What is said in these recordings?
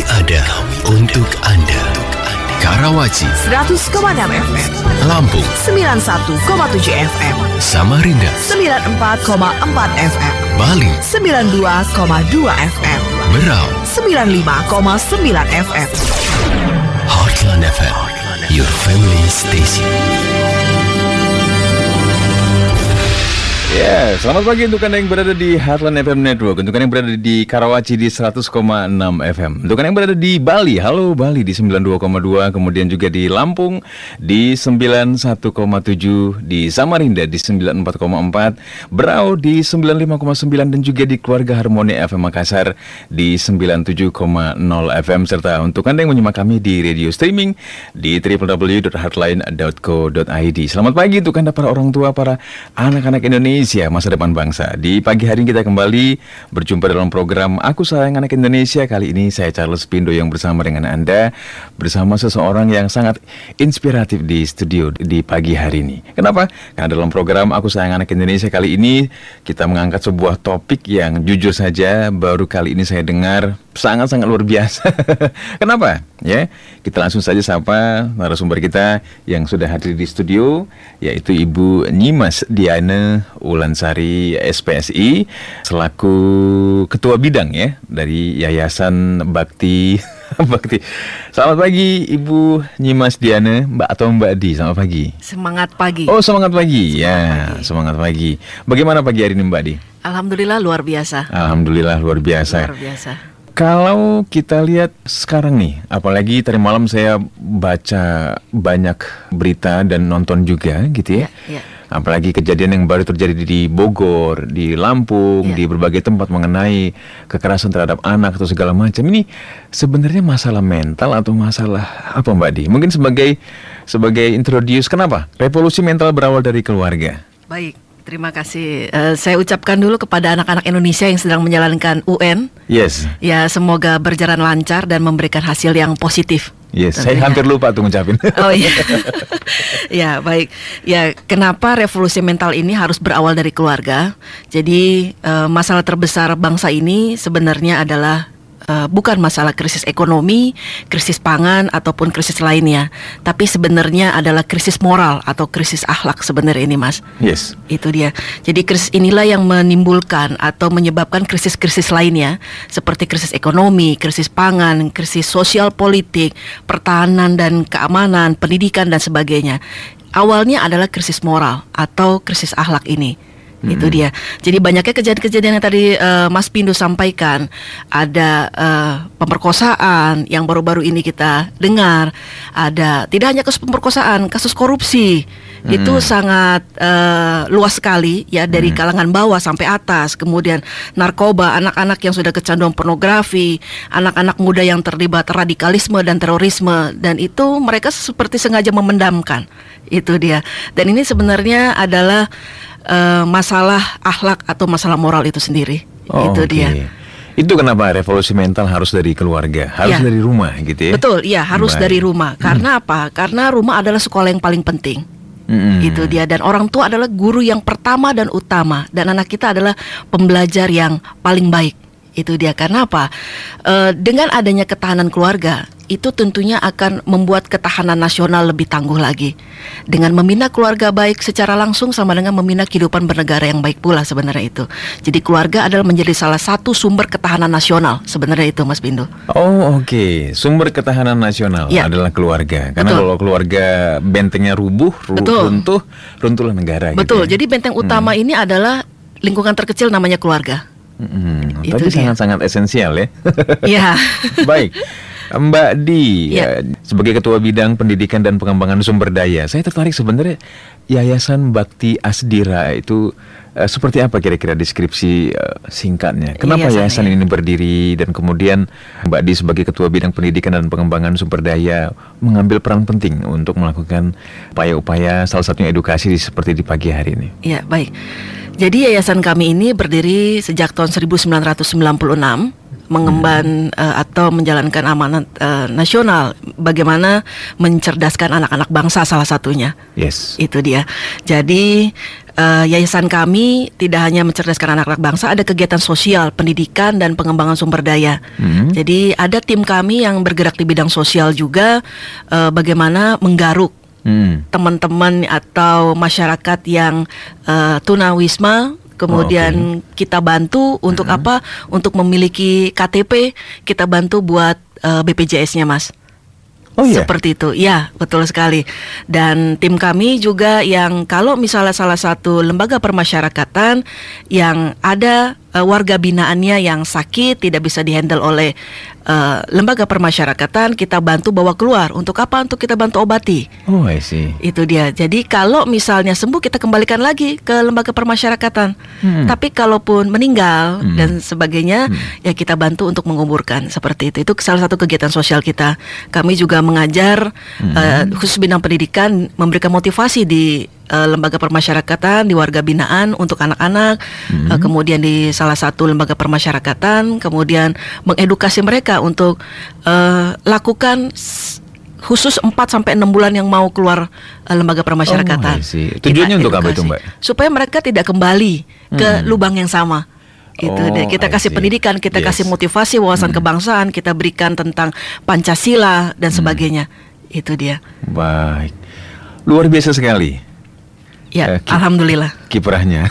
Kami ada untuk Anda. Karawaci, 100,6 FM, Lampung, 91,7 FM, Samarinda, 94,4 FM, Bali, 92,2 FM, Berau, 95,9 FM. Heartland FM, your family station. Ya, selamat pagi untuk Anda yang berada di Heartland FM Network Untuk Anda yang berada di Karawaci di 100,6 FM Untuk Anda yang berada di Bali, halo Bali di 92,2 Kemudian juga di Lampung di 91,7 Di Samarinda di 94,4 Berau di 95,9 Dan juga di Keluarga Harmoni FM Makassar di 97,0 FM Serta untuk Anda yang menyimak kami di radio streaming Di www.heartline.co.id Selamat pagi untuk Anda para orang tua, para anak-anak Indonesia Indonesia Masa Depan Bangsa. Di pagi hari ini kita kembali berjumpa dalam program Aku Sayang Anak Indonesia. Kali ini saya Charles Pindo yang bersama dengan Anda Bersama seseorang yang sangat inspiratif di studio di pagi hari ini. Kenapa? Karena dalam program Aku Sayang Anak Indonesia kali ini Kita mengangkat sebuah topik yang jujur saja Baru kali ini saya dengar sangat-sangat luar biasa Kenapa? Ya, kita langsung saja sapa narasumber kita yang sudah hadir di studio Yaitu Ibu Nyimas Diana Ulansari SPSI selaku ketua bidang ya dari Yayasan Bakti Bakti. Selamat pagi Ibu Nyimas Diana, Mbak atau Mbak Di. Selamat pagi. Semangat pagi. Oh, semangat pagi. Semangat ya, pagi. semangat pagi. Bagaimana pagi hari ini Mbak Di? Alhamdulillah luar biasa. Alhamdulillah luar biasa. Luar biasa. Kalau kita lihat sekarang nih, apalagi tadi malam saya baca banyak berita dan nonton juga gitu ya. Ya, ya. Apalagi kejadian yang baru terjadi di Bogor, di Lampung, Ya. di berbagai tempat mengenai kekerasan terhadap anak atau segala macam. Ini sebenarnya masalah mental atau masalah apa Mbak Di? Mungkin sebagai sebagai introduce kenapa? Revolusi mental berawal dari keluarga. Baik, terima kasih. Eh, saya ucapkan dulu kepada anak-anak Indonesia yang sedang menjalankan UN. Yes. Ya, semoga berjalan lancar dan memberikan hasil yang positif. Yes, saya Tentunya. hampir lupa tuh ngucapin. Oh iya. ya, baik. Ya, kenapa revolusi mental ini harus berawal dari keluarga? Jadi, eh, masalah terbesar bangsa ini sebenarnya adalah eh, bukan masalah krisis ekonomi, krisis pangan ataupun krisis lainnya, tapi sebenarnya adalah krisis moral atau krisis akhlak sebenarnya ini, Mas. yes. Itu dia. Jadi krisis inilah yang menimbulkan atau menyebabkan krisis-krisis lainnya seperti krisis ekonomi, krisis pangan, krisis sosial politik, pertahanan dan keamanan, pendidikan dan sebagainya. Awalnya adalah krisis moral atau krisis akhlak ini. Itu dia. Jadi banyaknya kejadian-kejadian yang tadi eh, Mas Pindo sampaikan, ada eh, pemerkosaan yang baru-baru ini kita dengar, ada tidak hanya kasus pemerkosaan, kasus korupsi itu sangat eh, luas sekali ya dari kalangan bawah sampai atas. Kemudian narkoba, anak-anak yang sudah kecanduan pornografi, anak-anak muda yang terlibat radikalisme dan terorisme dan itu mereka seperti sengaja memendamkan. Itu dia. Dan ini sebenarnya adalah eh, masalah akhlak atau masalah moral itu sendiri. Oh, itu oke. dia. Itu kenapa revolusi mental harus dari keluarga, harus Ya. dari rumah gitu ya? Betul, iya harus Baik. dari rumah. Karena apa? Karena rumah adalah sekolah yang paling penting. Mm-mm. Itu dia dan orang tua adalah guru yang pertama dan utama dan anak kita adalah pembelajar yang paling baik. Itu dia karena apa? Eh, dengan adanya ketahanan keluarga itu tentunya akan membuat ketahanan nasional lebih tangguh lagi. Dengan membina keluarga baik secara langsung sama dengan membina kehidupan bernegara yang baik pula sebenarnya itu. Jadi keluarga adalah menjadi salah satu sumber ketahanan nasional sebenarnya itu Mas Bindo. Oh oke, sumber ketahanan nasional Ya. adalah keluarga. Karena Betul. kalau keluarga bentengnya rubuh, ru- Betul. runtuh, runtuhlah negara. Betul. Gitu ya. Jadi benteng utama ini adalah lingkungan terkecil namanya keluarga. Mm-mm. Itu Tapi sangat-sangat esensial ya. Iya. Baik. Mbak Di, Ya. ya, sebagai Ketua Bidang Pendidikan dan Pengembangan Sumber Daya, saya tertarik sebenarnya Yayasan Bakti Asdira itu eh, seperti apa kira-kira deskripsi eh, singkatnya? Kenapa Yayasan, yayasan ya. ini berdiri dan kemudian Mbak Di sebagai Ketua Bidang Pendidikan dan Pengembangan Sumber Daya mengambil peran penting untuk melakukan upaya-upaya salah satunya edukasi seperti di pagi hari ini? Ya, baik. Jadi yayasan kami ini berdiri sejak tahun 1996 mengemban eh, atau menjalankan amanat eh, nasional bagaimana mencerdaskan anak-anak bangsa salah satunya Yes. itu dia jadi eh, yayasan kami tidak hanya mencerdaskan anak-anak bangsa ada kegiatan sosial pendidikan dan pengembangan sumber daya Hmm. jadi ada tim kami yang bergerak di bidang sosial juga eh, bagaimana menggaruk Hmm. teman-teman atau masyarakat yang eh, tunawisma kemudian kita bantu untuk apa? Untuk memiliki KTP kita bantu buat eh, BPJS-nya mas. Oh iya. seperti itu. Ya betul sekali. Dan tim kami juga yang kalau misalnya salah satu lembaga permasyarakatan yang ada eh, warga binaannya yang sakit tidak bisa dihandle oleh eh, lembaga permasyarakatan kita bantu bawa keluar untuk apa untuk kita bantu obati Oh, I see. itu dia. Jadi kalau misalnya sembuh kita kembalikan lagi ke lembaga permasyarakatan. Hmm. Tapi kalaupun meninggal Hmm. dan sebagainya ya kita bantu untuk menguburkan seperti itu. Itu salah satu kegiatan sosial kita. Kami juga mengajar Hmm. eh, khusus bidang pendidikan memberikan motivasi di eh, lembaga permasyarakatan, di warga binaan untuk anak-anak, Hmm. eh, kemudian di salah satu lembaga permasyarakatan, kemudian mengedukasi mereka untuk eh, lakukan khusus 4 sampai 6 bulan yang mau keluar eh, lembaga Oh, permasyarakatan. Kita Tujuannya untuk apa itu. Mbak? Supaya mereka tidak kembali ke Hmm. lubang yang sama. Itu Oh, deh. kita I kasih see. pendidikan, kita Yes. kasih motivasi wawasan Hmm. kebangsaan, kita berikan tentang Pancasila Hmm. dan sebagainya. Itu dia. Baik. Luar biasa sekali. Ya, ki- alhamdulillah. kiprahnya.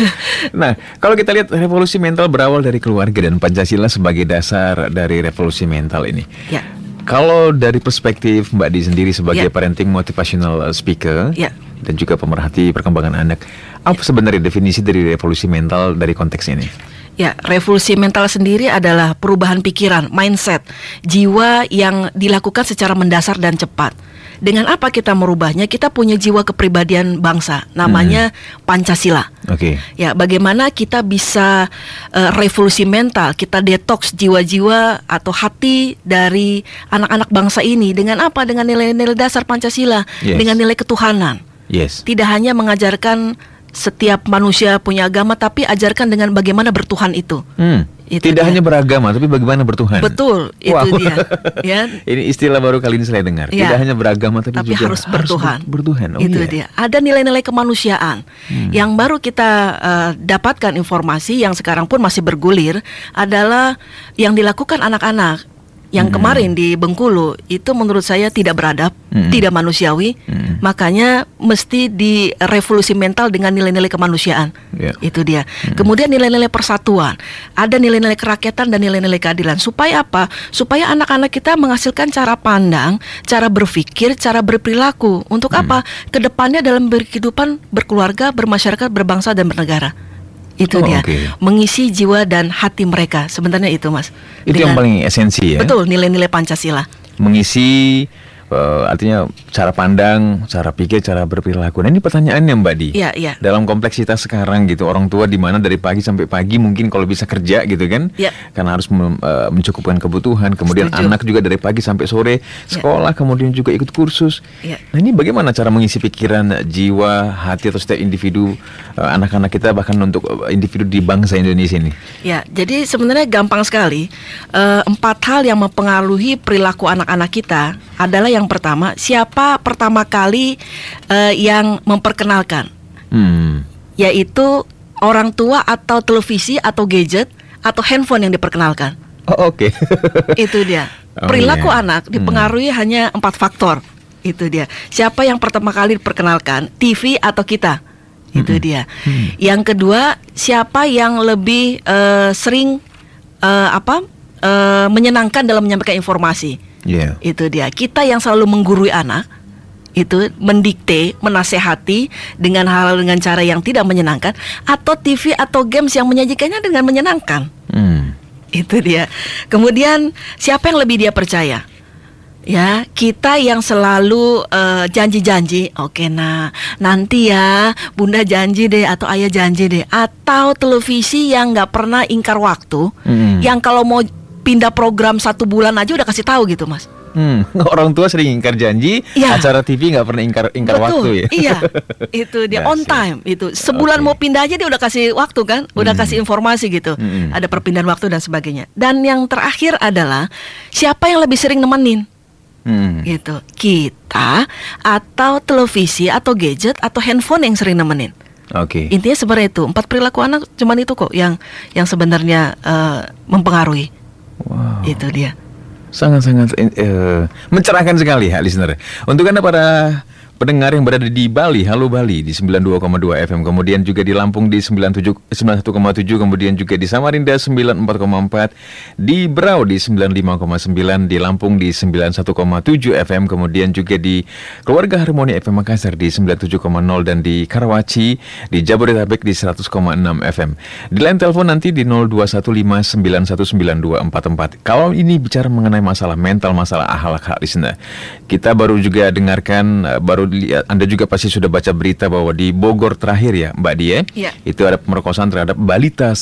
nah, kalau kita lihat revolusi mental berawal dari keluarga dan Pancasila sebagai dasar dari revolusi mental ini. Ya. Kalau dari perspektif Mbak Di sendiri sebagai Ya. parenting motivational speaker Ya. dan juga pemerhati perkembangan anak, apa sebenarnya definisi dari revolusi mental dari konteks ini? Ya, revolusi mental sendiri adalah perubahan pikiran, mindset, jiwa yang dilakukan secara mendasar dan cepat. Dengan apa kita merubahnya? Kita punya jiwa kepribadian bangsa, namanya Pancasila. Oke. Ya, bagaimana kita bisa eh, revolusi mental, kita detox jiwa-jiwa atau hati dari anak-anak bangsa ini dengan apa? Dengan nilai-nilai dasar Pancasila, Yes. dengan nilai ketuhanan. Yes. Tidak hanya mengajarkan setiap manusia punya agama, tapi ajarkan dengan bagaimana bertuhan itu. Hmm. Itu Tidak dia. hanya beragama, tapi bagaimana bertuhan. Betul, itu Wow. dia. Ya. ini istilah baru kali ini saya dengar. Ya. Tidak hanya beragama, tapi, tapi juga harus bertuhan. ber- bertuhan. Oh, itu iya. dia. Ada nilai-nilai kemanusiaan Hmm. yang baru kita eh, dapatkan informasi yang sekarang pun masih bergulir adalah yang dilakukan anak-anak yang Hmm. kemarin di Bengkulu itu menurut saya tidak beradab, Hmm. tidak manusiawi. Hmm. Makanya mesti direvolusi mental dengan nilai-nilai kemanusiaan. Ya. Itu dia. Kemudian nilai-nilai persatuan, ada nilai-nilai kerakyatan dan nilai-nilai keadilan. Supaya apa? Supaya anak-anak kita menghasilkan cara pandang, cara berpikir, cara berperilaku. Untuk apa? Ke depannya dalam berkehidupan, berkeluarga, bermasyarakat, berbangsa dan bernegara. Itu Oh, dia. oke. Mengisi jiwa dan hati mereka. Sebenarnya itu, Mas. Itu yang Dengan- paling esensi ya. Betul, nilai-nilai Pancasila. Mengisi eh, artinya cara pandang, cara pikir, cara berperilaku. Nah ini pertanyaannya Mbak Di. Iya, iya. Dalam kompleksitas sekarang gitu, orang tua di mana dari pagi sampai pagi mungkin kalau bisa kerja gitu kan, Iya. karena harus mem- eh, mencukupkan kebutuhan. Kemudian Setuju. anak juga dari pagi sampai sore sekolah, kemudian juga ikut kursus. Iya. Nah ini bagaimana cara mengisi pikiran, jiwa, hati atau setiap individu eh, anak-anak kita bahkan untuk individu di bangsa Indonesia ini? Ya, jadi sebenarnya gampang sekali. Eh, empat hal yang mempengaruhi perilaku anak-anak kita adalah yang pertama, siapa pertama kali eh, yang memperkenalkan, Hmm. yaitu orang tua atau televisi atau gadget atau handphone yang diperkenalkan. Oh oke. Itu dia. Oh, Perilaku iya. anak dipengaruhi hanya empat faktor. Itu dia. Siapa yang pertama kali diperkenalkan, TV atau kita? Itu Mm-mm. dia. Hmm. Yang kedua, siapa yang lebih eh, sering eh, apa eh, menyenangkan dalam menyampaikan informasi? Iya. Itu dia. Kita yang selalu menggurui anak itu mendikte, menasehati dengan hal dengan cara yang tidak menyenangkan atau TV atau games yang menyajikannya dengan menyenangkan. Hmm. Itu dia. Kemudian siapa yang lebih dia percaya? Ya, kita yang selalu eh, janji-janji. Oke, nah nanti ya Bunda janji deh atau Ayah janji deh. Atau televisi yang nggak pernah ingkar waktu, Mm. yang kalau mau pindah program satu bulan aja udah kasih tahu gitu, Mas. Hmm, orang tua sering ingkar janji, Iya. acara TV nggak pernah ingkar ingkar Betul, waktu ya. Iya, itu dia on Dahsyat. time itu. Sebulan Oke. mau pindah aja dia udah kasih waktu kan, udah Hmm. kasih informasi gitu. Mm-mm. Ada perpindahan waktu dan sebagainya. Dan yang terakhir adalah siapa yang lebih sering nemenin Hmm. gitu. Kita atau televisi atau gadget atau handphone yang sering nemenin. Oke. Intinya seperti itu. Empat perilaku anak cuman itu kok yang yang sebenarnya eh, mempengaruhi. Itu dia. Sangat-sangat eh, mencerahkan sekali ya listener. Untuk Anda para pendengar yang berada di Bali, halo Bali di 92,2 FM, kemudian juga di Lampung di 97 91,7, kemudian juga di Samarinda 94,4, di Berau di 95,9, di Lampung di 91,7 FM, kemudian juga di Keluarga Harmoni FM Makassar di 97,0 dan di Karawaci di Jabodetabek di 100,6 FM. Di line telepon nanti di 0215919244. Kalau ini bicara mengenai masalah mental, masalah akhlak hak listener. Kita baru juga dengarkan eh, baru lihat Anda juga pasti sudah baca berita bahwa di Bogor terakhir ya, Mbak Dia. Iya. Itu ada pemerkosaan terhadap balita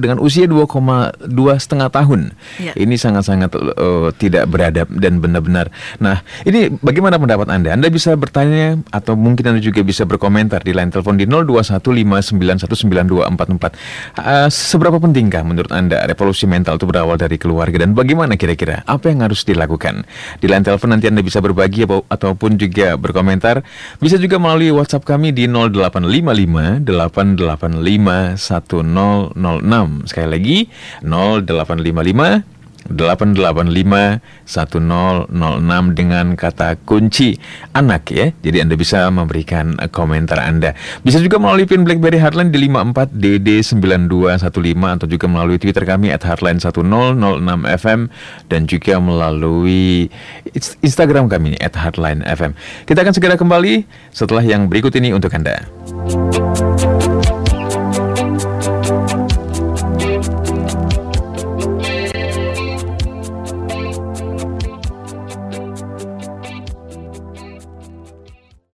dengan usia 2,2 setengah tahun. Iya. Ini sangat-sangat eh, tidak beradab dan benar-benar. Nah, ini bagaimana pendapat Anda? Anda bisa bertanya atau mungkin Anda juga bisa berkomentar di line telepon di 0215919244. Eh, seberapa pentingkah menurut Anda revolusi mental itu berawal dari keluarga dan bagaimana kira-kira apa yang harus dilakukan? Di line telepon nanti Anda bisa berbagi ataupun juga berkomentar. Bisa juga melalui WhatsApp kami di 0855 885 1006. Sekali lagi 0855 885 1006 dengan kata kunci anak ya. Jadi Anda bisa memberikan komentar Anda. Bisa juga melalui pin BlackBerry Heartline di 54DD9215 atau juga melalui Twitter kami at Heartline1006FM dan juga melalui ins- Instagram kami at Heartline FM. Kita akan segera kembali setelah yang berikut ini untuk Anda.